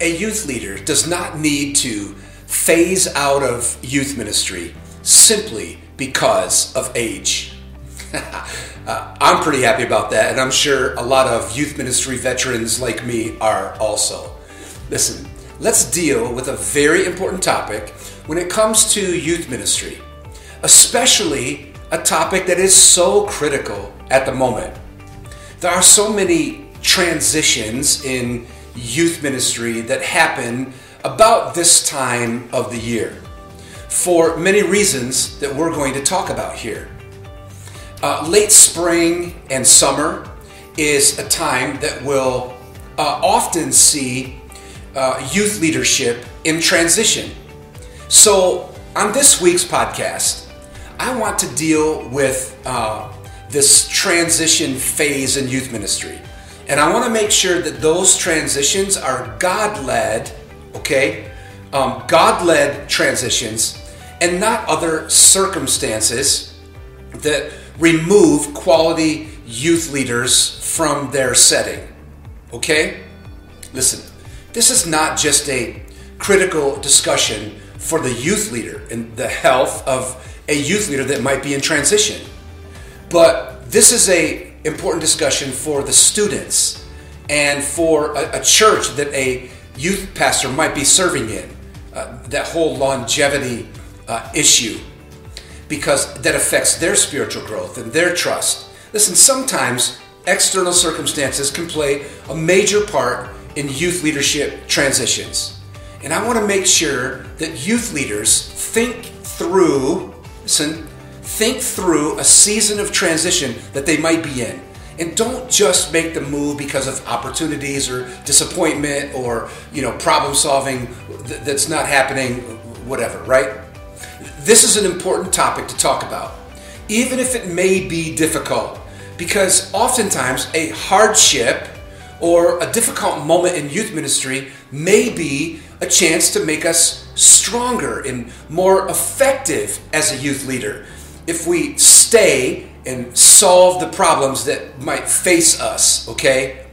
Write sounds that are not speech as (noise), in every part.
a youth leader does not need to phase out of youth ministry simply because of age. (laughs) uh, I'm pretty happy about that, and I'm sure a lot of youth ministry veterans like me are also. Listen, let's deal with a very important topic when it comes to youth ministry, especially a topic that is so critical at the moment. There are so many transitions in youth ministry that happen about this time of the year for many reasons that we're going to talk about here. Uh, late spring and summer is a time that will uh, often see uh, youth leadership in transition. So, on this week's podcast, I want to deal with uh, this transition phase in youth ministry. And I want to make sure that those transitions are God led, okay? Um, God led transitions and not other circumstances that remove quality youth leaders from their setting, okay? Listen, this is not just a critical discussion for the youth leader and the health of a youth leader that might be in transition. But this is a important discussion for the students and for a, a church that a youth pastor might be serving in. Uh, that whole longevity uh, issue because that affects their spiritual growth and their trust. Listen, sometimes external circumstances can play a major part in youth leadership transitions. And I want to make sure that youth leaders think through, listen, think through a season of transition that they might be in. And don't just make the move because of opportunities or disappointment or, you know, problem solving that's not happening, whatever, right? This is an important topic to talk about, even if it may be difficult, because oftentimes a hardship or a difficult moment in youth ministry may be a chance to make us stronger and more effective as a youth leader if we stay and solve the problems that might face us, okay?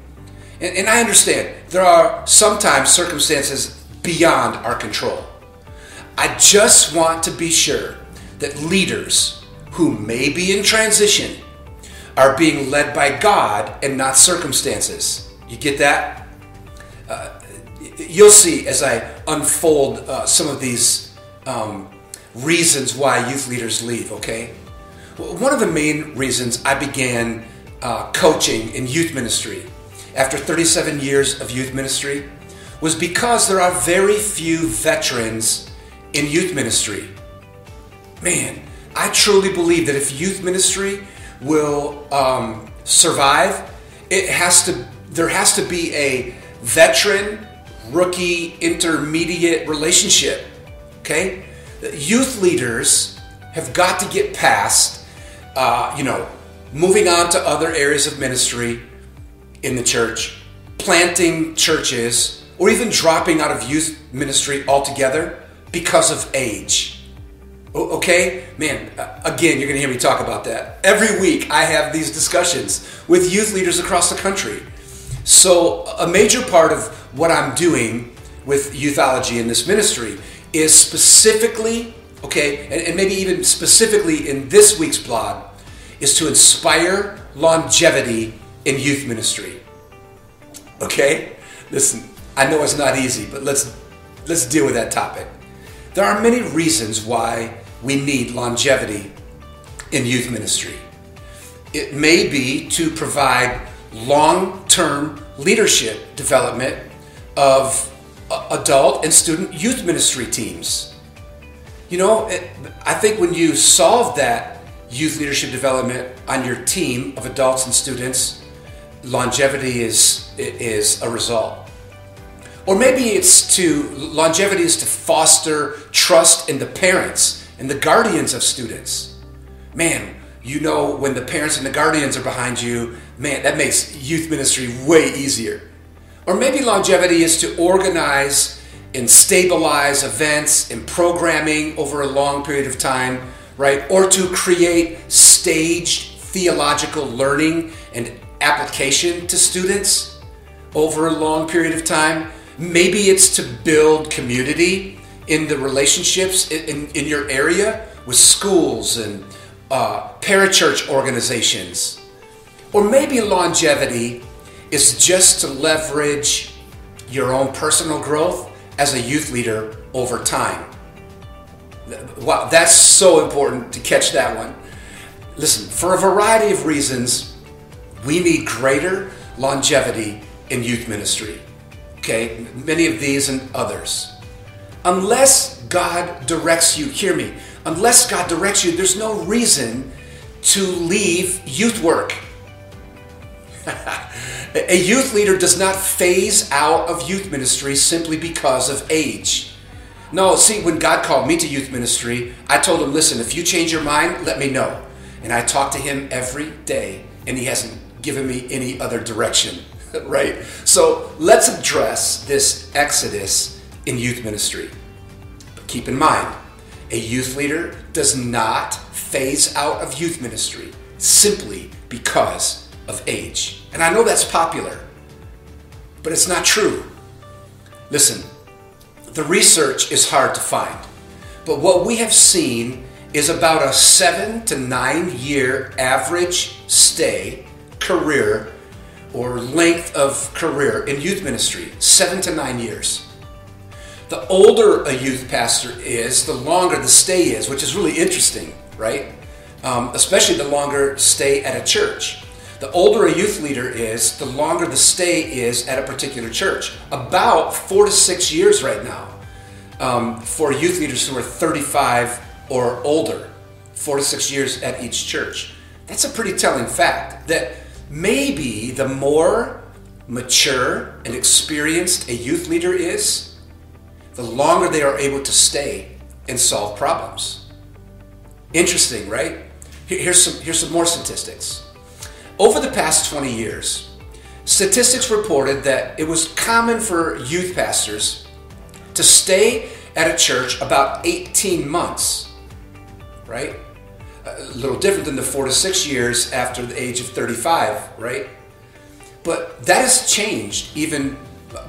And, and, I understand there are sometimes circumstances beyond our control. I just want to be sure that leaders who may be in transition are being led by God and not circumstances. You get that? Uh, you'll see as I unfold uh, some of these um, reasons why youth leaders leave, okay? One of the main reasons I began uh, coaching in youth ministry after 37 years of youth ministry was because there are very few veterans in youth ministry. Man, I truly believe that if youth ministry will um, survive, it has to. There has to be a veteran, rookie, intermediate relationship. Okay, youth leaders have got to get past, uh, you know, moving on to other areas of ministry in the church, planting churches, or even dropping out of youth ministry altogether because of age. Okay? Man, uh, again, you're to hear me talk about that. Every week, I have these discussions with youth leaders across the country. So, a major part of what I'm doing with youthology in this ministry is specifically, okay, and, and maybe even specifically in this week's blog, is to inspire longevity in youth ministry. Okay? Listen, I know it's not easy, but let's let's deal with that topic. There are many reasons why we need longevity in youth ministry. It may be to provide long term leadership development of adult and student youth ministry teams. You know, it, I think when you solve that youth leadership development on your team of adults and students, longevity is, is a result. Or maybe it's to longevity is to foster trust in the parents and the guardians of students. Man, you know when the parents and the guardians are behind you, man, that makes youth ministry way easier. Or maybe longevity is to organize and stabilize events and programming over a long period of time, right? Or to create staged theological learning and application to students over a long period of time Maybe it's to build community in the relationships in, in, in your area with schools and uh, parachurch organizations. Or maybe longevity is just to leverage your own personal growth as a youth leader over time. Wow, that's so important to catch that one. Listen, for a variety of reasons, we need greater longevity in youth ministry. Okay, many of these and others. Unless God directs you, hear me, unless God directs you, there's no reason to leave youth work. (laughs) a youth leader does not phase out of youth ministry simply because of age. No, see, when God called me to youth ministry, I told him, listen, if you change your mind, let me know. And I talk to him every day, and he hasn't given me any other direction, (laughs) right? So let's address this exodus in youth ministry. But keep in mind, a youth leader does not phase out of youth ministry simply because of age. And I know that's popular, but it's not true. Listen, the research is hard to find, but what we have seen is about a seven to nine year average stay, career, or length of career in youth ministry. Seven to nine years. The older a youth pastor is, the longer the stay is, which is really interesting, right? Um, especially the longer stay at a church. The older a youth leader is, the longer the stay is at a particular church. About four to six years right now um, for youth leaders who are 35 or older, four to six years at each church. That's a pretty telling fact that maybe the more mature and experienced a youth leader is, the longer they are able to stay and solve problems. Interesting, right? Here's some, here's some more statistics. Over the past 20 years, statistics reported that it was common for youth pastors to stay at a church about 18 months right? A little different than the four to six years after the age of 35, right? But that has changed even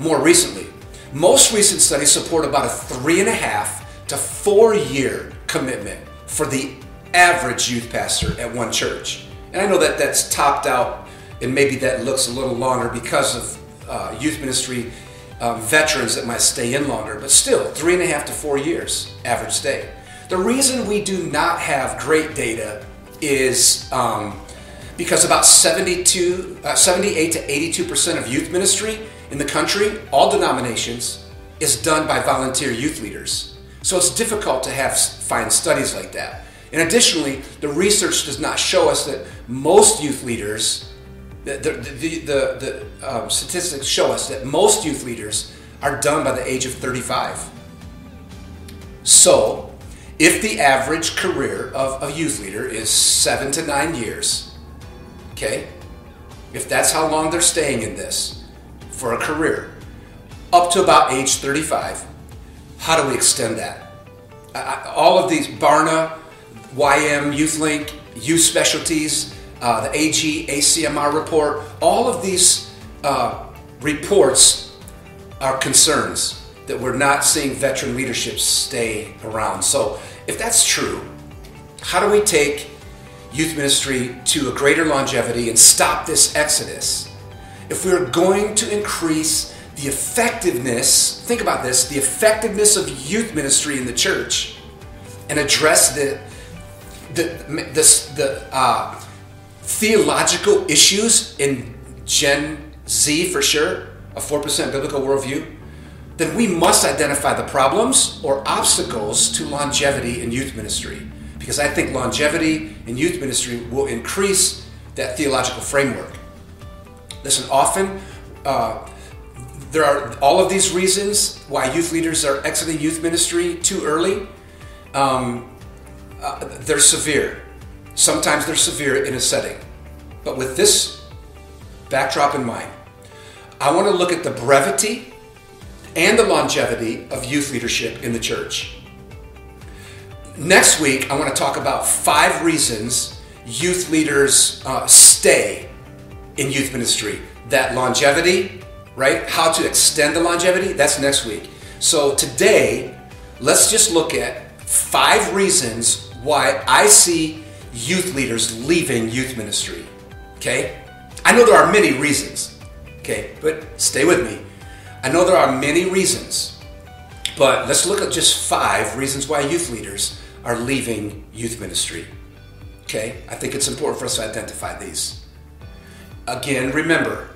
more recently. Most recent studies support about a three and a half to four year commitment for the average youth pastor at one church. And I know that that's topped out, and maybe that looks a little longer because of uh, youth ministry um, veterans that might stay in longer, but still, three and a half to four years average stay. The reason we do not have great data is um, because about 72, uh, 78 to 82% of youth ministry in the country, all denominations, is done by volunteer youth leaders. So it's difficult to have find studies like that. And additionally, the research does not show us that most youth leaders, the, the, the, the, the um, statistics show us that most youth leaders are done by the age of 35. So if the average career of a youth leader is seven to nine years, okay, if that's how long they're staying in this for a career, up to about age 35, how do we extend that? all of these Barna, YM, YouthLink, Youth Specialties, uh, the AG, ACMR report, all of these uh, reports are concerns that we're not seeing veteran leadership stay around. So, if that's true, how do we take youth ministry to a greater longevity and stop this exodus? If we're going to increase the effectiveness, think about this, the effectiveness of youth ministry in the church and address the the, the, the uh, theological issues in Gen Z for sure, a 4% biblical worldview, then we must identify the problems or obstacles to longevity in youth ministry. Because I think longevity in youth ministry will increase that theological framework. Listen, often uh, there are all of these reasons why youth leaders are exiting youth ministry too early. Um, uh, they're severe. Sometimes they're severe in a setting. But with this backdrop in mind, I want to look at the brevity and the longevity of youth leadership in the church. Next week, I want to talk about five reasons youth leaders uh, stay in youth ministry that longevity right? How to extend the longevity, that's next week. So today, let's just look at five reasons why I see youth leaders leaving youth ministry. Okay? I know there are many reasons. Okay, but stay with me. I know there are many reasons, but let's look at just five reasons why youth leaders are leaving youth ministry. Okay, I think it's important for us to identify these. Again, remember,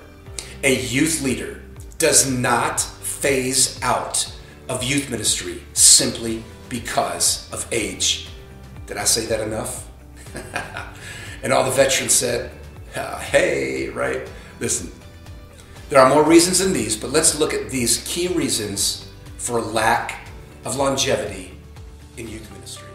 a youth leader does not phase out of youth ministry simply because of age. Did I say that enough? (laughs) and all the veterans said, ah, hey, right? Listen, there are more reasons than these, but let's look at these key reasons for lack of longevity in youth ministry.